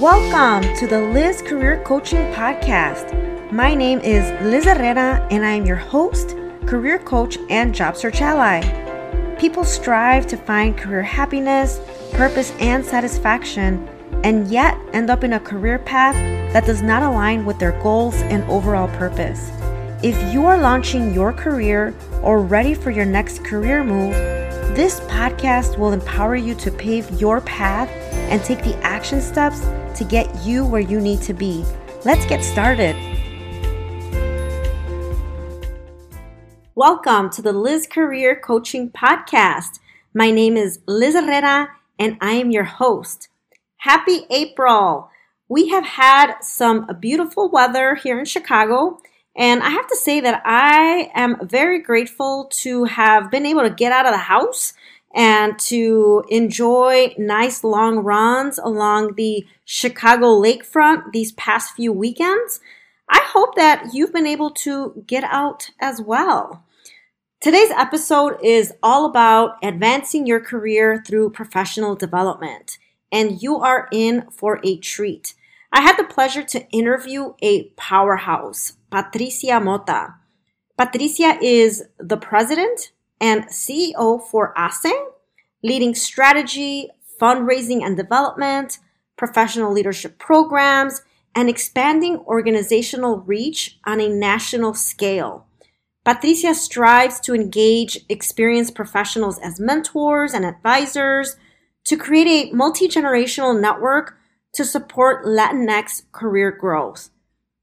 Welcome to the Liz Career Coaching Podcast. My name is Liz Herrera, and I am your host, career coach, and job search ally. People strive to find career happiness, purpose, and satisfaction, and yet end up in a career path that does not align with their goals and overall purpose. If you are launching your career or ready for your next career move, this podcast will empower you to pave your path and take the action steps to get you where you need to be. Let's get started. Welcome to the Liz Career Coaching Podcast. My name is Liz Herrera and I am your host. Happy April! We have had some beautiful weather here in Chicago. And I have to say that I am very grateful to have been able to get out of the house and to enjoy nice long runs along the Chicago lakefront these past few weekends. I hope that you've been able to get out as well. Today's episode is all about advancing your career through professional development, and you are in for a treat. I had the pleasure to interview a powerhouse, Patricia Mota. Patricia is the president and CEO for HACE, leading strategy, fundraising and development, professional leadership programs, and expanding organizational reach on a national scale. Patricia strives to engage experienced professionals as mentors and advisors to create a multi generational network to support Latinx career growth.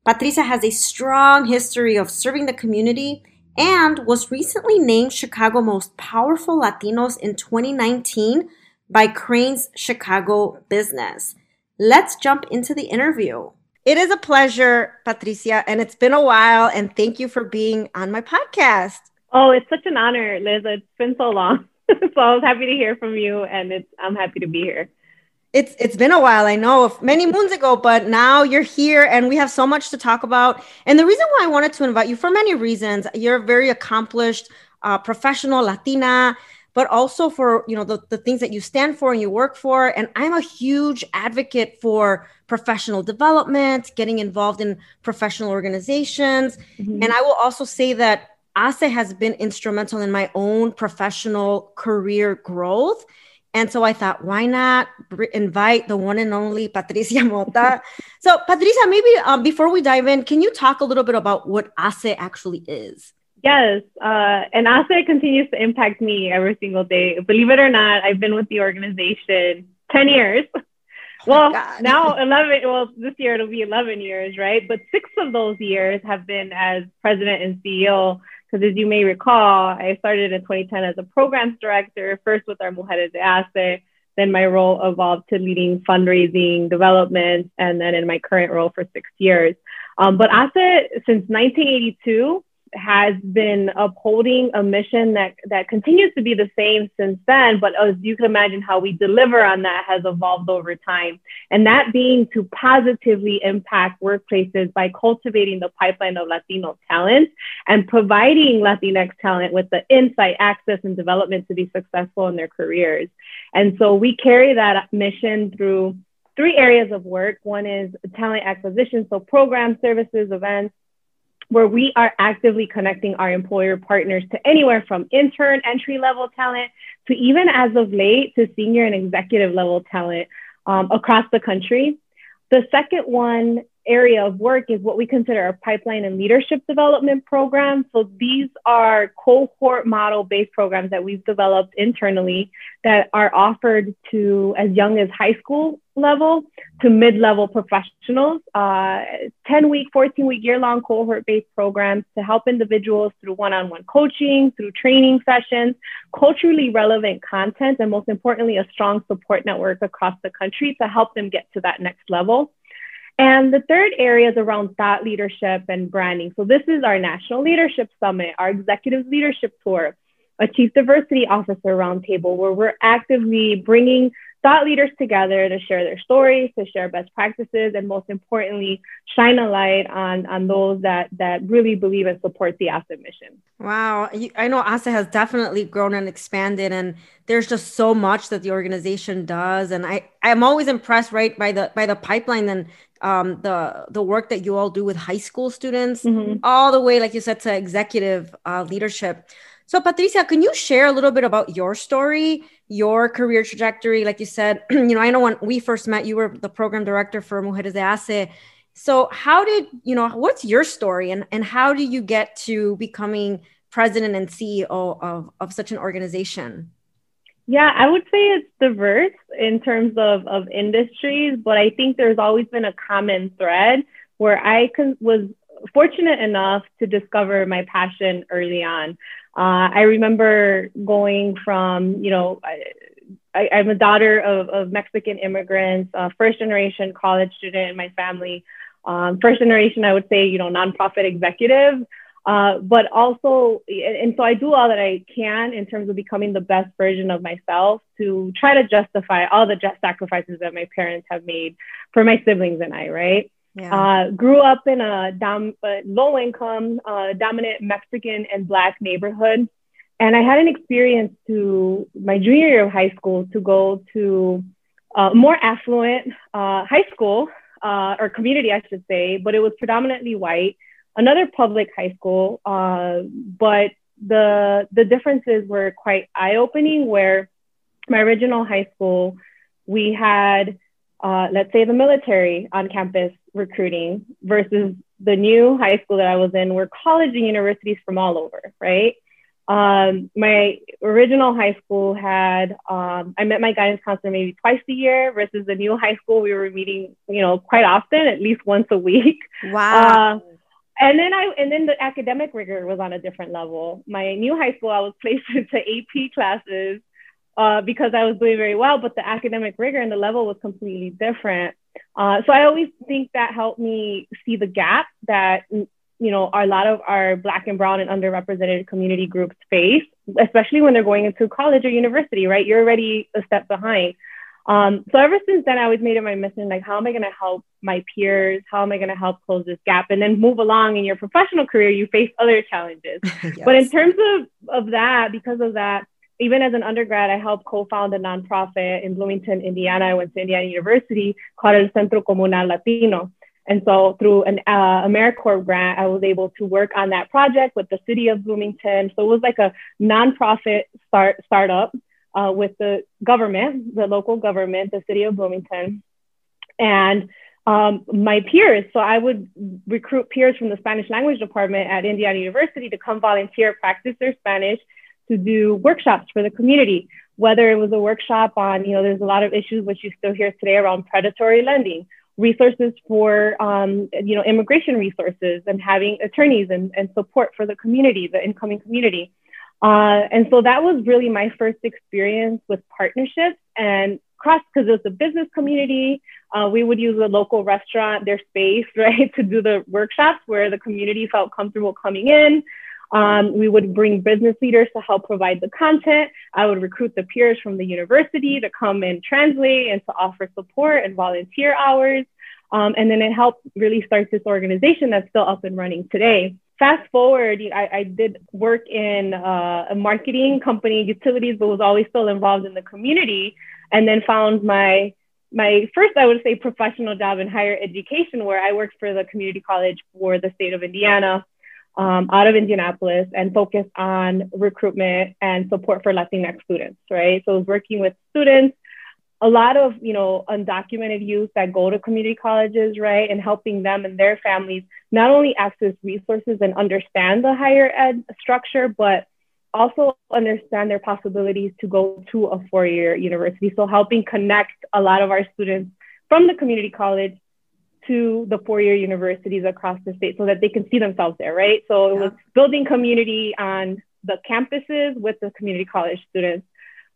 Patricia has a strong history of serving the community and was recently named Chicago Most Powerful Latinos in 2019 by Crain's Chicago Business. Let's jump into the interview. It is a pleasure, Patricia, and it's been a while. And thank you for being on my podcast. Oh, it's such an honor, Liz. It's been so long. so I was happy to hear from you, and it's, I'm happy to be here it's it's been a while i know many moons ago but now you're here and we have so much to talk about. And the reason why i wanted to invite you for many reasons you're a very accomplished uh, professional latina but also for you know the, the things that you stand for and you work for. And i'm a huge advocate for professional development getting involved in professional organizations. Mm-hmm. and i will also say that HACE has been instrumental in my own professional career growth and so I thought, why not invite the one and only Patricia Mota? so, Patricia, maybe um, before we dive in, can you talk a little bit about what HACE actually is? Yes, uh, and HACE continues to impact me every single day. Believe it or not, I've been with the organization 10 years. Oh well, now 11, well, this year it'll be 11 years, right? But six of those years have been as president and CEO because as you may recall, I started in 2010 as a programs director, first with our Mujeres de HACE. Then my role evolved to leading fundraising, development, and then in my current role for six years. Um, but HACE, since 1982, has been upholding a mission that, that continues to be the same since then. But as you can imagine, how we deliver on that has evolved over time. And that being to positively impact workplaces by cultivating the pipeline of Latino talent and providing Latinx talent with the insight, access, and development to be successful in their careers. And so we carry that mission through three areas of work. One is talent acquisition, so programs, services, events where we are actively connecting our employer partners to anywhere from intern, entry level talent to even as of late to senior and executive level talent um, across the country. The second one area of work is what we consider a pipeline and leadership development program. So these are cohort model based programs that we've developed internally that are offered to as young as high school level to mid level professionals. Uh, 10 week, 14 week, year long cohort based programs to help individuals through one on one coaching, through training sessions, culturally relevant content, and most importantly, a strong support network across the country to help them get to that next level. And the third area is around thought leadership and branding. So this is our National Leadership Summit, our Executive Leadership Tour, a Chief Diversity Officer Roundtable, where we're actively bringing thought leaders together to share their stories, to share best practices, and most importantly, shine a light on, on those that, that really believe and support the HACE mission. Wow. I know HACE has definitely grown and expanded, and there's just so much that the organization does. And I, I'm always impressed, right, by the by the pipeline and um, the the work that you all do with high school students, mm-hmm. all the way, like you said, to executive uh, leadership. So, Patricia, can you share a little bit about your story, your career trajectory? Like you said, you know, I know when we first met, you were the program director for Mujeres de HACE. So, how did you know? What's your story, and and how do you get to becoming president and CEO of of such an organization? Yeah, I would say it's diverse in terms of of industries, but I think there's always been a common thread where I con- was fortunate enough to discover my passion early on. Uh, I remember going from, you know, I, am a daughter of, of Mexican immigrants, uh, first generation college student in my family. Um, first generation, I would say, you know, nonprofit executive. Uh, but also, and, and so I do all that I can in terms of becoming the best version of myself to try to justify all the just sacrifices that my parents have made for my siblings and I, right? Yeah. Uh, grew up in a dom- uh, low income, uh, dominant Mexican and Black neighborhood. And I had an experience to my junior year of high school to go to a uh, more affluent uh, high school uh, or community, I should say, but it was predominantly white, another public high school. but the, the differences were quite eye opening, where my original high school, we had uh, let's say the military on campus recruiting versus the new high school that I was in were college and universities from all over, right? Um, my original high school had, um, I met my guidance counselor maybe twice a year versus the new high school, we were meeting, you know, quite often, at least once a week. Wow. Uh, and then I, and then the academic rigor was on a different level. My new high school, I was placed into AP classes uh, because I was doing very well, but the academic rigor and the level was completely different. Uh, so I always think that helped me see the gap that you know a lot of our Black and Brown and underrepresented community groups face, especially when they're going into college or university. Right, you're already a step behind. Um, so ever since then, I always made it my mission, like, how am I going to help my peers? How am I going to help close this gap? And then move along in your professional career, you face other challenges. yes. But in terms of, of that, because of that, even as an undergrad, I helped co-found a nonprofit in Bloomington, Indiana. I went to Indiana University called El Centro Comunal Latino. And so through an uh, AmeriCorps grant, I was able to work on that project with the city of Bloomington. So it was like a nonprofit start startup uh, with the government, the local government, the city of Bloomington, and um, my peers. So I would recruit peers from the Spanish language department at Indiana University to come volunteer, practice their Spanish, to do workshops for the community, whether it was a workshop on, you know, there's a lot of issues which you still hear today around predatory lending, resources for, um, you know, immigration resources and having attorneys and, and support for the community, the incoming community. Uh, and so that was really my first experience with partnerships and cross because it was a business community. Uh, we would use a local restaurant, their space, right, to do the workshops where the community felt comfortable coming in. Um, we would bring business leaders to help provide the content. I would recruit the peers from the university to come and translate and to offer support and volunteer hours. Um, and then it helped really start this organization that's still up and running today. Fast forward, I, I did work in uh, a marketing company, utilities, but was always still involved in the community. And then found my my first, I would say, professional job in higher education, where I worked for the community college for the state of Indiana um, out of Indianapolis and focused on recruitment and support for Latinx students, right? So I was working with students, a lot of, you know, undocumented youth that go to community colleges, right? And helping them and their families not only access resources and understand the higher ed structure, but also understand their possibilities to go to a four-year university. So helping connect a lot of our students from the community college to the four-year universities across the state so that they can see themselves there, right? So it was building community on the campuses with the community college students.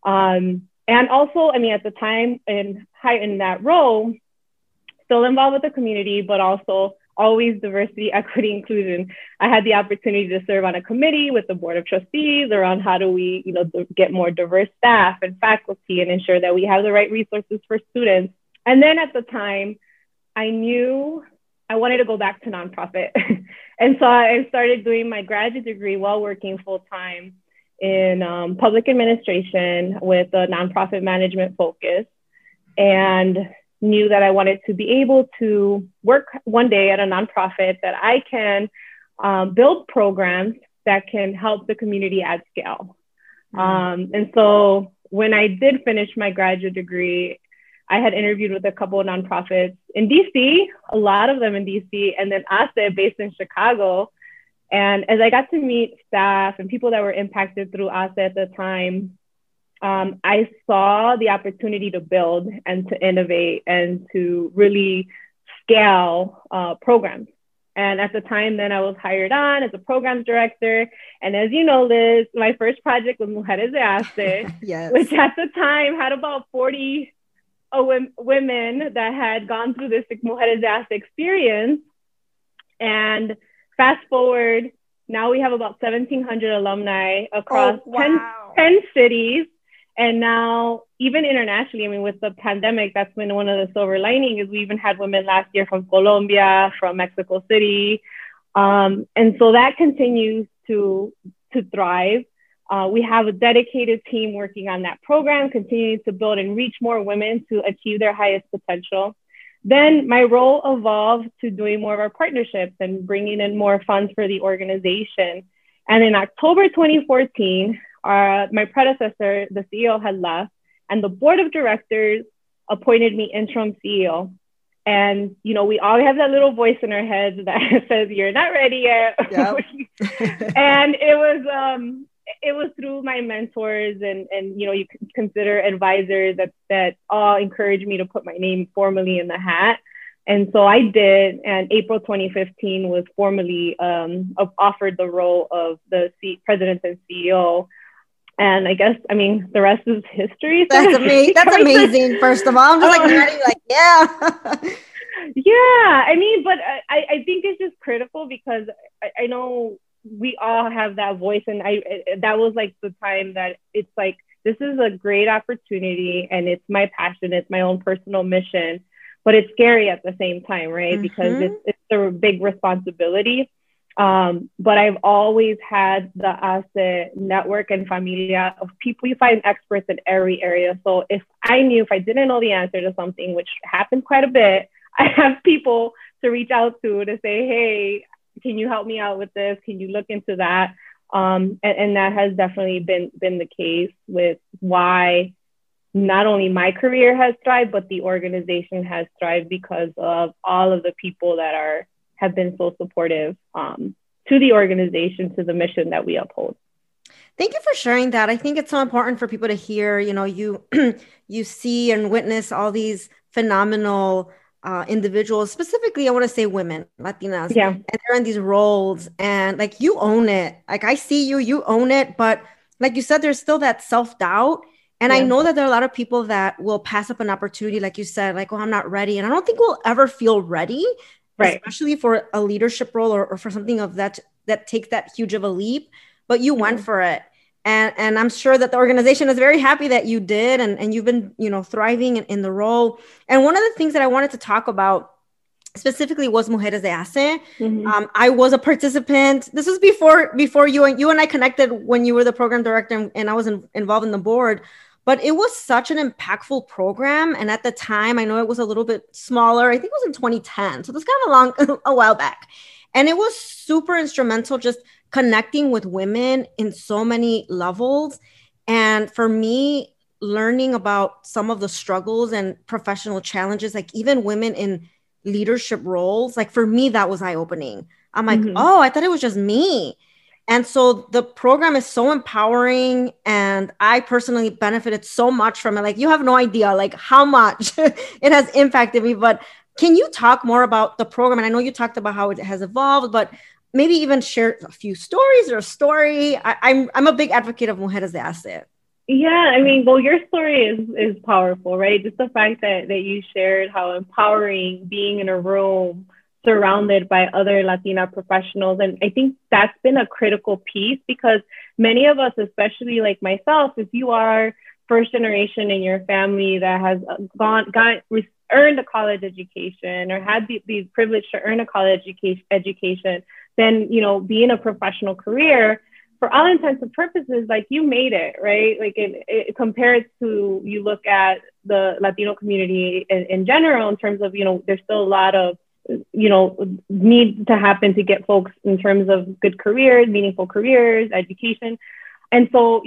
Um, and also, I mean, at the time in high in that role, still involved with the community, but also always diversity, equity, inclusion. I had the opportunity to serve on a committee with the board of trustees around how do we, you know, get more diverse staff and faculty and ensure that we have the right resources for students. And then at the time, I knew I wanted to go back to nonprofit. and so I started doing my graduate degree while working full time in um, public administration with a nonprofit management focus and knew that I wanted to be able to work one day at a nonprofit that I can um, build programs that can help the community at scale. Mm-hmm. Um, and so when I did finish my graduate degree, I had interviewed with a couple of nonprofits in DC, a lot of them in DC, and then HACE based in Chicago. And as I got to meet staff and people that were impacted through HACE at the time, um, I saw the opportunity to build and to innovate and to really scale uh, programs. And at the time, then I was hired on as a programs director. And as you know, Liz, my first project was Mujeres de HACE, yes. which at the time had about 40 uh, women that had gone through this Mujeres de HACE experience. And fast forward, now we have about 1,700 alumni across oh, wow. 10, 10 cities and now, even internationally, I mean, with the pandemic, that's been one of the silver linings. is we even had women last year from Colombia, from Mexico City, um, and so that continues to to thrive. Uh, we have a dedicated team working on that program, continuing to build and reach more women to achieve their highest potential. Then my role evolved to doing more of our partnerships and bringing in more funds for the organization. And in October 2014, uh, my predecessor, the CEO, had left, and the board of directors appointed me interim CEO. And you know, we all have that little voice in our heads that says, "You're not ready yet." Yep. and it was um, it was through my mentors and and you know, you consider advisors that that all encouraged me to put my name formally in the hat. And so I did, and April 2015 was formally um, offered the role of the C- president and CEO and I guess I mean the rest is history. That's amazing. That's amazing. First of all, I'm just like um, like yeah. yeah, I mean, but I, I think it's just critical because I, I know we all have that voice, and I that was like the time that it's like this is a great opportunity, and it's my passion, it's my own personal mission, but it's scary at the same time, right? Mm-hmm. Because it's it's a big responsibility. Um, but I've always had the HACE network and familia of people you find experts in every area. So if I knew, if I didn't know the answer to something, which happens quite a bit, I have people to reach out to to say, hey, can you help me out with this? Can you look into that? Um, and, and that has definitely been been the case with why not only my career has thrived, but the organization has thrived because of all of the people that are have been so supportive um, to the organization, to the mission that we uphold. Thank you for sharing that. I think it's so important for people to hear. You know, you you see and witness all these phenomenal uh, individuals, specifically, I want to say women, Latinas, yeah, and they're in these roles, and like you own it. Like I see you, you own it, but like you said, there's still that self doubt. And yeah. I know that there are a lot of people that will pass up an opportunity, like you said, like, oh, I'm not ready. And I don't think we'll ever feel ready right. especially for a leadership role or, or, for something of that that takes that huge of a leap. But you mm-hmm. went for it. And, and I'm sure that the organization is very happy that you did and, and you've been, you know, thriving in, in the role. And one of the things that I wanted to talk about specifically was Mujeres de HACE. Mm-hmm. Um, I was a participant. This was before before you and you and I connected when you were the program director and, and I was in, involved in the board but it was such an impactful program and at the time i know it was a little bit smaller i think it was in 2010 so this kind of a long a while back and it was super instrumental just connecting with women in so many levels and for me learning about some of the struggles and professional challenges like even women in leadership roles like for me that was eye opening i'm like mm-hmm. oh i thought it was just me and so the program is so empowering and I personally benefited so much from it. Like you have no idea like how much it has impacted me. But can you talk more about the program? And I know you talked about how it has evolved, but maybe even share a few stories or a story. I, am I'm, I'm a big advocate of Mujeres de HACE. Yeah, I mean, well, your story is is powerful, right? Just the fact that that you shared how empowering being in a room surrounded by other Latina professionals. And I think that's been a critical piece because many of us, especially like myself, if you are first generation in your family that has gone, got, earned a college education or had the, the privilege to earn a college education, education, then, you know, be in a professional career, for all intents and purposes, like you made it, right? Like it, it compared to you look at the Latino community in, in general, in terms of, you know, there's still a lot of you know need to happen to get folks in terms of good careers meaningful careers education and so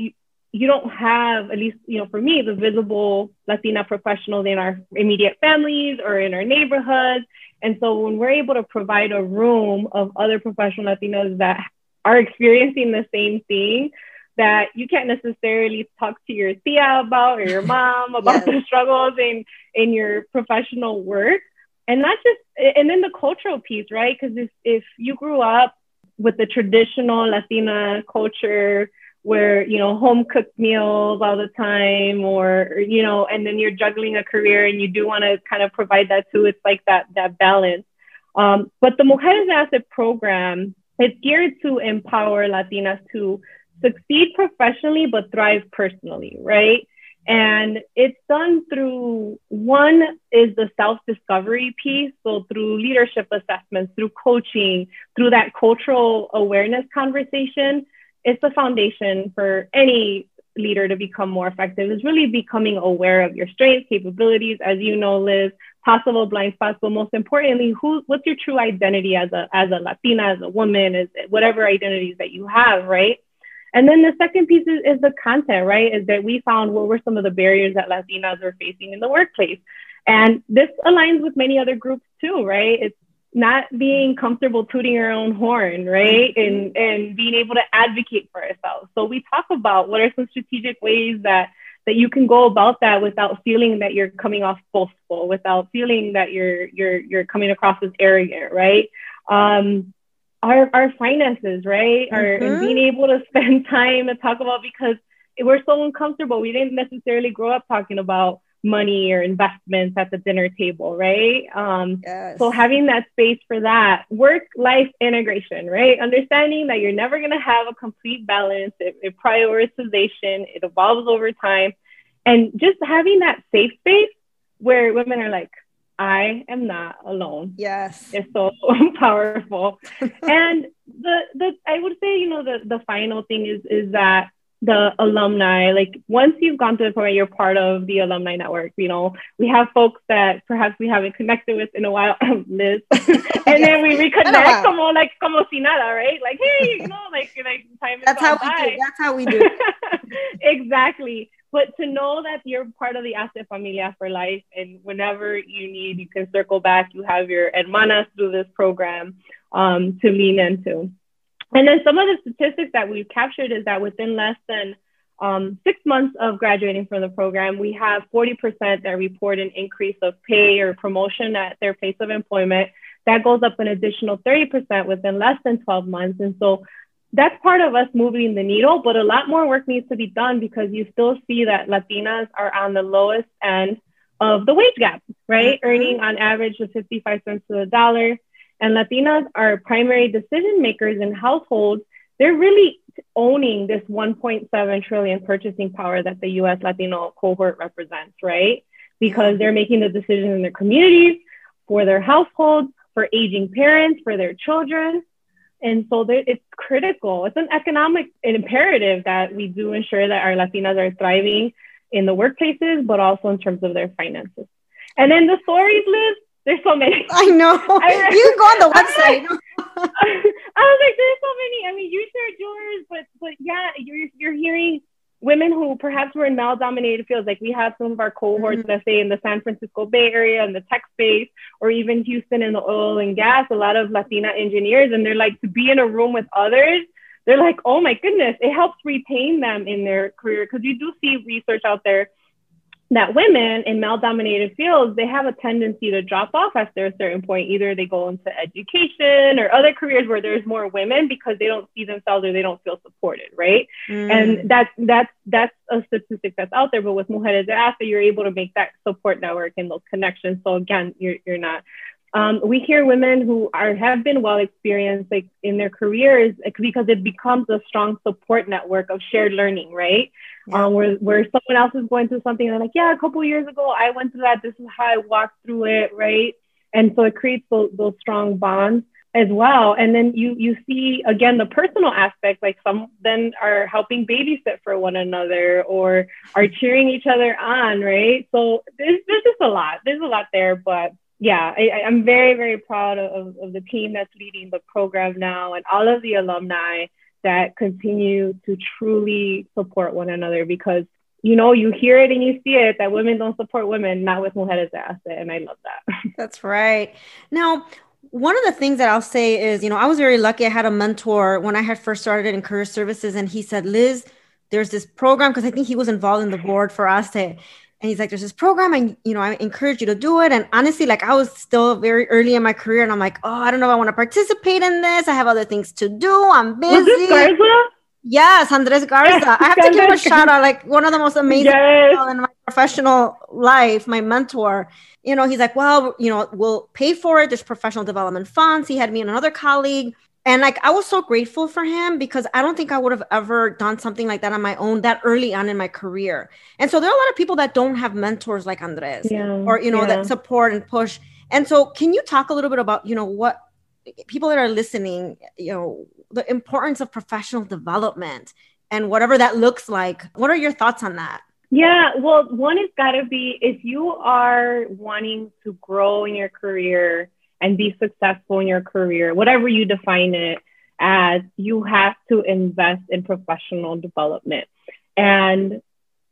you, don't have at least you know for me the visible latina professionals in our immediate families or in our neighborhoods. And so when we're able to provide a room of other professional latinos that are experiencing the same thing that you can't necessarily talk to your tia about or your mom about yes. the struggles in in your professional work. And not just and then the cultural piece right? Because if, if you grew up with the traditional latina culture where you know home cooked meals all the time or you know and then you're juggling a career and you do want to kind of provide that too it's like that that balance um, but the mujeres HACE program is geared to empower latinas to succeed professionally but thrive personally right and it's done through one is the self discovery piece. So, through leadership assessments, through coaching, through that cultural awareness conversation, it's the foundation for any leader to become more effective is really becoming aware of your strengths, capabilities, as you know, Liz, possible blind spots, but most importantly, who what's your true identity as a as a Latina, as a woman, as whatever identities that you have, right? And then the second piece is, is the content, right? Is that we found what were some of the barriers that Latinas were facing in the workplace. And this aligns with many other groups too, right? It's not being comfortable tooting our own horn, right? Mm-hmm. And and being able to advocate for ourselves. So we talk about what are some strategic ways that that you can go about that without feeling that you're coming off boastful, without feeling that you're you're you're coming across as arrogant, right? Um, our our finances, right? Mm-hmm. Our and being able to spend time and talk about because we're so uncomfortable. We didn't necessarily grow up talking about money or investments at the dinner table, right? Um, yes. So having that space for that work life integration, right? Understanding that you're never going to have a complete balance, it, it prioritization, it evolves over time, and just having that safe space where women are like, I am not alone. Yes. It's so powerful. and the the I would say, you know, the the final thing is is that the alumni, like once you've gone to the point you're part of the alumni network, you know, we have folks that perhaps we haven't connected with in a while, Liz, and then we reconnect como like como si nada, right? Like, hey, you know, like like time That's how we do. That's how we do. exactly but to know that you're part of the HACE Familia for life, and whenever you need, you can circle back. You have your hermanas through this program um, to lean into. And then some of the statistics that we've captured is that within less than um, six months of graduating from the program, we have 40% that report an increase of pay or promotion at their place of employment. That goes up an additional 30% within less than 12 months. And so that's part of us moving the needle, but a lot more work needs to be done because you still see that Latinas are on the lowest end of the wage gap, right? Mm-hmm. Earning on average of 55 cents to the dollar. And Latinas are primary decision makers in households. They're really owning this 1.7 trillion purchasing power that the US Latino cohort represents, right? Because they're making the decisions in their communities, for their households, for aging parents, for their children. And so it's critical. It's an economic imperative that we do ensure that our Latinas are thriving in the workplaces, but also in terms of their finances. And then the stories list, there's so many. I know. I, you go on the website. I was like, there's so many. I mean, you shared yours, but but yeah, you're you're hearing women who perhaps were in male dominated fields, like we have some of our cohorts, mm-hmm. let's say in the San Francisco Bay Area and the tech space, or even Houston in the oil and gas, a lot of Latina engineers. And they're like, to be in a room with others, they're like, oh my goodness, it helps retain them in their career. Because you do see research out there that women in male dominated fields they have a tendency to drop off after a certain point. Either they go into education or other careers where there's more women because they don't see themselves or they don't feel supported right? Mm. and that's that's that's a statistic that's out there but with mujeres de HACE you're able to make that support network and those connections. So again you're, you're not um, we hear women who are have been well experienced like in their careers because it becomes a strong support network of shared learning, right? Yeah. Um, where where someone else is going through something and they're like, yeah, a couple years ago I went through that. This is how I walked through it, right? And so it creates those, those strong bonds as well. And then you you see again the personal aspect, like some then are helping babysit for one another or are cheering each other on, right? So there's there's just a lot. There's a lot there, but yeah, I, I'm very, very proud of, of the team that's leading the program now and all of the alumni that continue to truly support one another because you know, you hear it and you see it that women don't support women, not with Mujeres de HACE. And I love that. That's right. Now, one of the things that I'll say is, you know, I was very lucky. I had a mentor when I had first started in career services, and he said, Liz, there's this program because I think he was involved in the board for HACE and he's like, there's this program and, you know, I encourage you to do it. And honestly, like I was still very early in my career and I'm like, oh, I don't know if I want to participate in this. I have other things to do. I'm busy. Was this Garza? Yes, Andres Garza. I have to give him a shout out, like one of the most amazing yes. people in my professional life, my mentor. You know, he's like, well, you know, we'll pay for it. There's professional development funds. He had me and another colleague and like I was so grateful for him because I don't think I would have ever done something like that on my own that early on in my career. And so there are a lot of people that don't have mentors like Andres yeah, or you know yeah. that support and push. And so can you talk a little bit about, you know, what people that are listening, you know, the importance of professional development and whatever that looks like. What are your thoughts on that? Yeah, well, one has got to be if you are wanting to grow in your career, and be successful in your career, whatever you define it as, you have to invest in professional development. And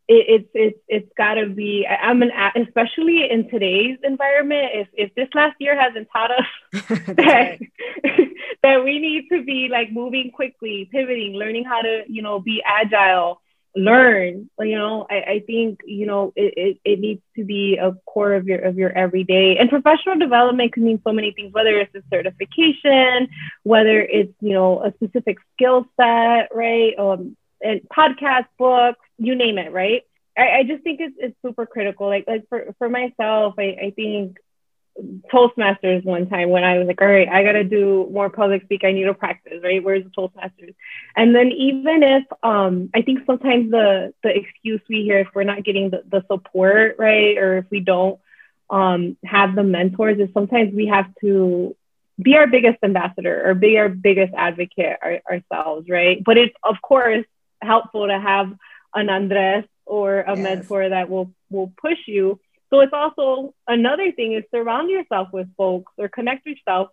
it, it's it's it's got to be. I'm an especially in today's environment. If if this last year hasn't taught us that that we need to be like moving quickly, pivoting, learning how to you know be agile, learn you know I, I think you know it, it, it, needs to be a core of your of your everyday. And professional development can mean so many things whether it's a certification whether it's you know a specific skill set right? Um and podcast books you name it right? I, I just think it's, it's super critical. Like like for, for myself I, I think Toastmasters one time when I was like, all right, I got to do more public speak. I need to practice, right? Where's the Toastmasters? And then even if, um, I think sometimes the, the excuse we hear if we're not getting the, the support, right? Or if we don't um, have the mentors is sometimes we have to be our biggest ambassador or be our biggest advocate our, ourselves, right? But it's of course helpful to have an Andres or a yes. mentor that will, will push you so it's also another thing is surround yourself with folks or connect yourself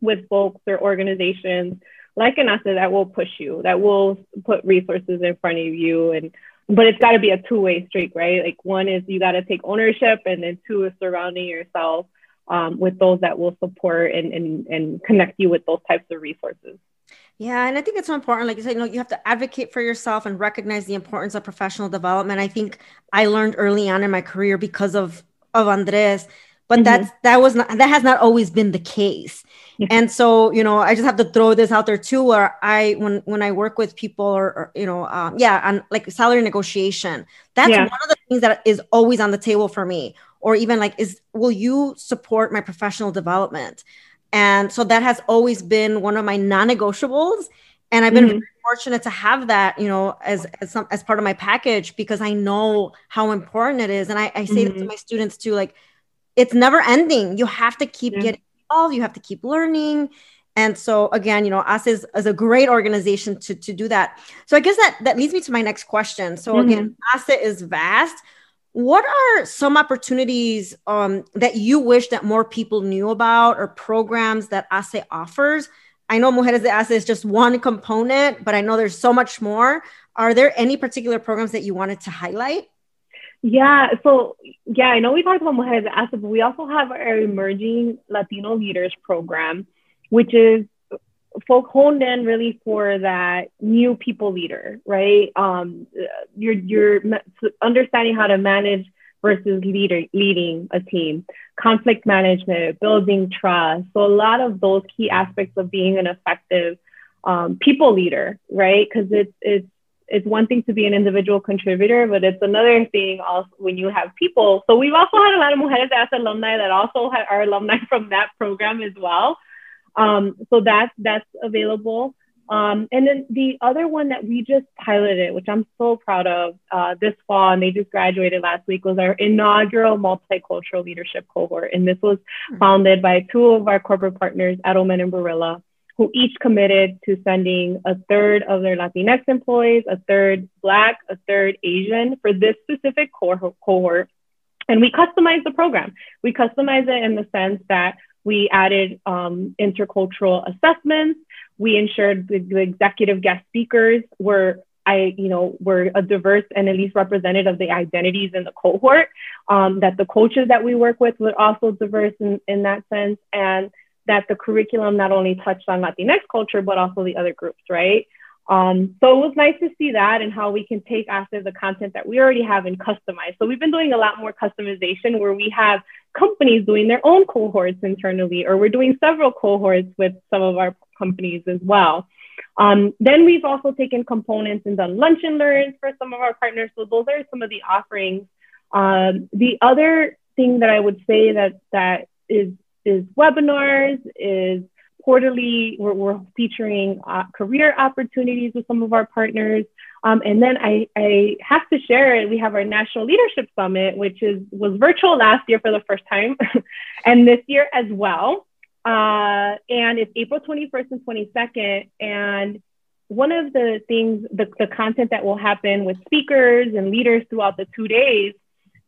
with folks or organizations like an HACE that will push you, that will put resources in front of you. And but it's got to be a two-way street, right? Like one is you got to take ownership, and then two is surrounding yourself um, with those that will support and, and and connect you with those types of resources. Yeah, and I think it's so important. Like you said, you know, you have to advocate for yourself and recognize the importance of professional development. I think I learned early on in my career because of of Andres, but mm-hmm. that's that was not that has not always been the case. And so, you know, I just have to throw this out there too. Where I when when I work with people or, or you know, um, yeah, on like salary negotiation, that's yeah. one of the things that is always on the table for me. Or even like, is will you support my professional development? And so that has always been one of my non-negotiables. And I've been mm-hmm. fortunate to have that, you know, as as some as part of my package because I know how important it is. And I, I say mm-hmm. to my students too, like it's never ending. You have to keep yeah. getting involved, you have to keep learning. And so again, you know, us is, is a great organization to, to do that. So I guess that that leads me to my next question. So mm-hmm. again, HACE is vast. What are some opportunities um, that you wish that more people knew about or programs that HACE offers? I know Mujeres de HACE is just one component, but I know there's so much more. Are there any particular programs that you wanted to highlight? Yeah, so yeah, I know we talked about Mujeres de HACE, but we also have our Emerging Latino Leaders program, which is folk honed in really for that new people leader, right? Um, you're you're understanding how to manage versus leader leading a team, conflict management, building trust. So a lot of those key aspects of being an effective um, people leader, right? Because it's it's it's one thing to be an individual contributor, but it's another thing also when you have people. So we've also had a lot of Mujeres HACE alumni that also are alumni from that program as well. Um, so that's that's available. Um, and then the other one that we just piloted, which I'm so proud of uh, this fall, and they just graduated last week, was our inaugural multicultural leadership cohort. And this was hmm. founded by two of our corporate partners, Edelman and Barilla, who each committed to sending a third of their Latinx employees, a third Black, a third Asian for this specific cohort. And we customized the program. We customized it in the sense that we added um, intercultural assessments. We ensured the, the, executive guest speakers were, I, you know, were a diverse and at least representative of the identities in the cohort. Um, that the coaches that we work with were also diverse in, in that sense, and that the curriculum not only touched on Latinx culture but also the other groups, right? Um, so it was nice to see that and how we can take after the content that we already have and customize. So we've been doing a lot more customization where we have companies doing their own cohorts internally, or we're doing several cohorts with some of our companies as well. Um, then we've also taken components and done lunch and learns for some of our partners. So those are some of the offerings. Um, the other thing that I would say that that is is webinars, is quarterly, we're, we're featuring uh, career opportunities with some of our partners. Um, and then I, I have to share it. We have our National Leadership Summit, which is was virtual last year for the first time, and this year as well. Uh, and it's April 21st and 22nd. And one of the things, the, the content that will happen with speakers and leaders throughout the two days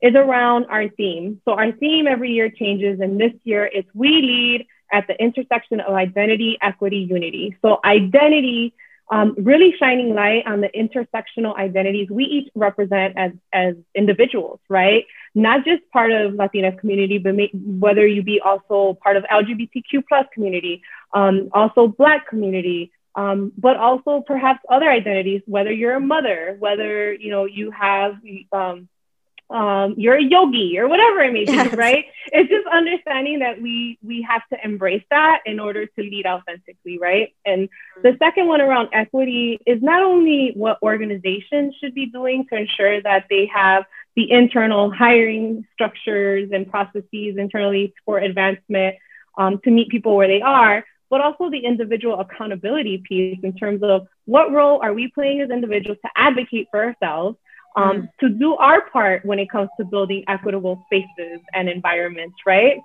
is around our theme. So our theme every year changes, and this year it's We Lead at the intersection of identity, equity, unity. So identity, um, really shining light on the intersectional identities we each represent as, as individuals, right? Not just part of Latina community, but may, whether you be also part of LGBTQ plus community, um, also Black community, um, but also perhaps other identities, whether you're a mother, whether you know you have um, um, you're a yogi or whatever it may be, yes. right? It's just understanding that we we have to embrace that in order to lead authentically, right? And the second one around equity is not only what organizations should be doing to ensure that they have the internal hiring structures and processes internally for advancement um, to meet people where they are, but also the individual accountability piece in terms of what role are we playing as individuals to advocate for ourselves um, mm. to do our part when it comes to building equitable spaces and environments, right?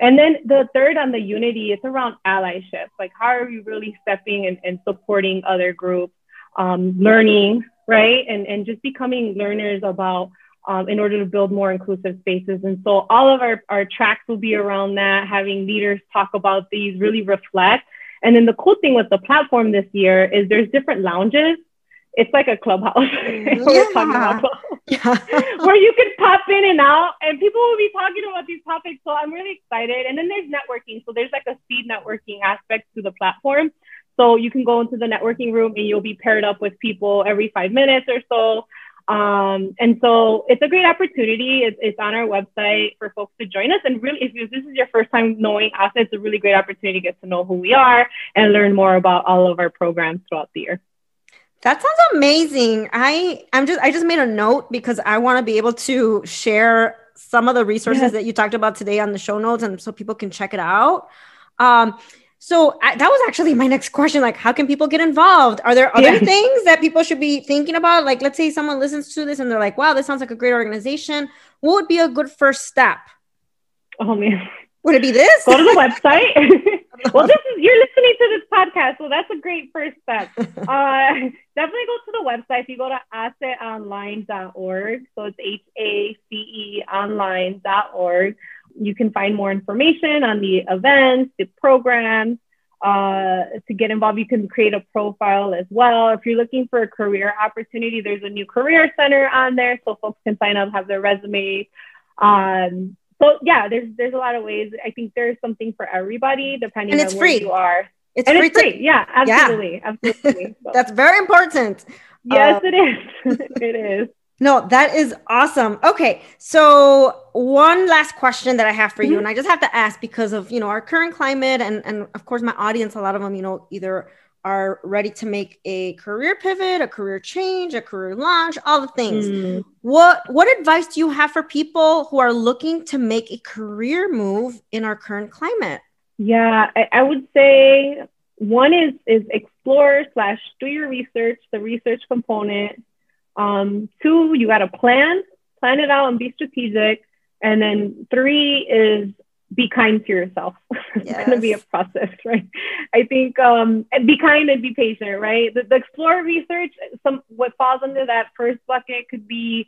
And then the third on the unity, it's around allyship. Like, how are we really stepping and, and supporting other groups, um, learning, right? And, and just becoming learners about um, in order to build more inclusive spaces. And so all of our, our tracks will be around that, having leaders talk about these, really reflect. And then the cool thing with the platform this year is there's different lounges it's like a clubhouse. Yeah. yeah. where you can pop in and out and people will be talking about these topics. So I'm really excited. And then there's networking. So there's like a speed networking aspect to the platform. So you can go into the networking room and you'll be paired up with people every five minutes or so. Um, and so it's a great opportunity. It's, it's, on our website for folks to join us. And really, if this is your first time knowing us, it's a really great opportunity to get to know who we are and learn more about all of our programs throughout the year. That sounds amazing. I I'm just I just made a note because I want to be able to share some of the resources yes. that you talked about today on the show notes and so people can check it out. Um so I, that was actually my next question like how can people get involved? Are there other yes. things that people should be thinking about? Like let's say someone listens to this and they're like, "Wow, this sounds like a great organization." What would be a good first step? Oh man. Would it be this? Go to the website. well, this is you're listening to this podcast, so that's a great first step. Uh, definitely go to the website. If you go to haceonline.org, so it's H A C E online.org, you can find more information on the events, the programs. Uh, to get involved, you can create a profile as well. If you're looking for a career opportunity, there's a new career center on there, so folks can sign up, have their resume. Um, yeah, there's there's a lot of ways. I think there's something for everybody depending and it's on free. where you are. It's and free. It's free. To, yeah, absolutely, yeah. absolutely. So. That's very important. Yes, um, it is. it is. No, that is awesome. Okay, so one last question that I have for you, mm-hmm. and I just have to ask because of you know our current climate, and and of course my audience, a lot of them, you know, either are ready to make a career pivot, a career change, a career launch, all the things. Mm. What what advice do you have for people who are looking to make a career move in our current climate? Yeah, I, I would say one is is explore slash do your research, the research component. Um, two, you got to plan, plan it out and be strategic. And then three is be kind to yourself. it's yes. going to be a process, right? I think um, be kind and be patient, right? The, the explore research, some what falls under that first bucket could be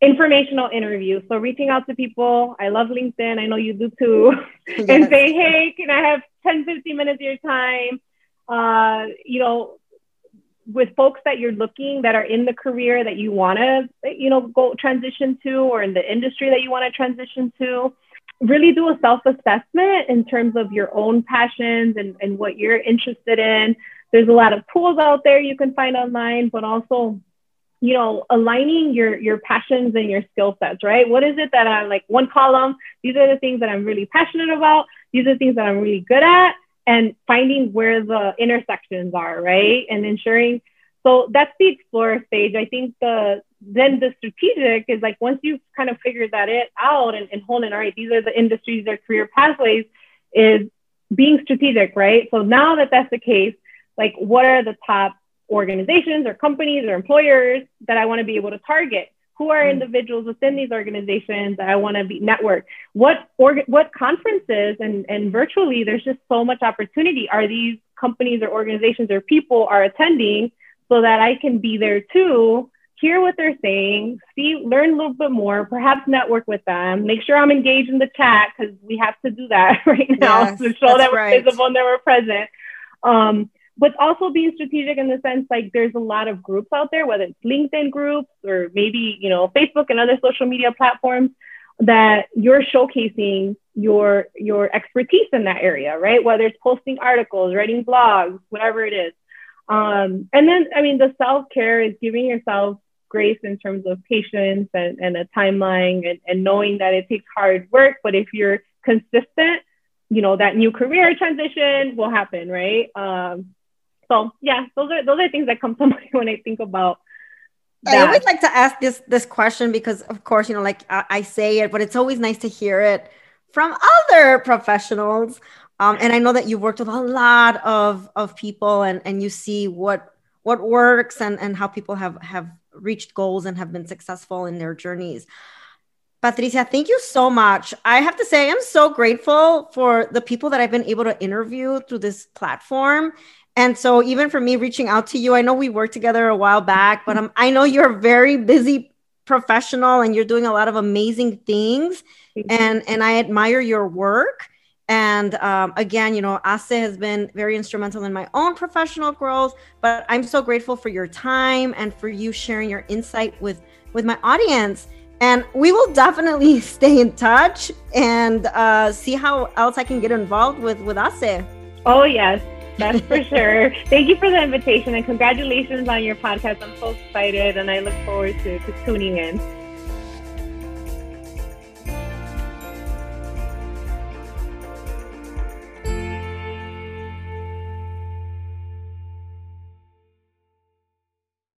informational interviews. So reaching out to people. I love LinkedIn. I know you do too. Yes. and say, hey, can I have 10, 15 minutes of your time? Uh, you know, with folks that you're looking that are in the career that you want to, you know, go transition to or in the industry that you want to transition to really do a self assessment in terms of your own passions and, and what you're interested in. There's a lot of tools out there you can find online, but also, you know, aligning your your passions and your skill sets, right? What is it that I'm like one column? These are the things that I'm really passionate about. These are things that I'm really good at, and finding where the intersections are, right? And ensuring so that's the explorer stage. I think the then the strategic is like once you've kind of figured that it out and, and holding, all right, these are the industries or career pathways, is being strategic, right? So now that that's the case, like what are the top organizations or companies or employers that I want to be able to target? Who are mm. individuals within these organizations that I want to be network? What org- what conferences and, and virtually there's just so much opportunity. Are these companies or organizations or people are attending so that I can be there too hear what they're saying, see, learn a little bit more, perhaps network with them, make sure I'm engaged in the chat because we have to do that right now yes, to show that we're right. visible and that we're present. Um, but also being strategic in the sense like there's a lot of groups out there, whether it's LinkedIn groups or maybe, you know, Facebook and other social media platforms that you're showcasing your your expertise in that area, right? Whether it's posting articles, writing blogs, whatever it is. Um, and then, I mean, the self care is giving yourself grace in terms of patience and, and a timeline and, and knowing that it takes hard work. But if you're consistent, you know, that new career transition will happen, right? Um, so yeah, those are those are things that come to mind when I think about that. I always like to ask this this question because, of course, you know, like I, I, say it, but it's always nice to hear it from other professionals. Um, and I know that you've worked with a lot of of people, and and you see what what works and and how people have have reached goals and have been successful in their journeys. Patricia, thank you so much. I have to say, I'm so grateful for the people that I've been able to interview through this platform. And so, even for me reaching out to you, I know we worked together a while back, but um, I know you're a very busy professional and you're doing a lot of amazing things. And, and I admire your work. And um, again, you know, HACE has been very instrumental in my own professional growth, but I'm so grateful for your time and for you sharing your insight with with my audience. And we will definitely stay in touch and uh, see how else I can get involved with with HACE. Oh yes, that's for sure. Thank you for the invitation and congratulations on your podcast. I'm so excited and I look forward to, to tuning in.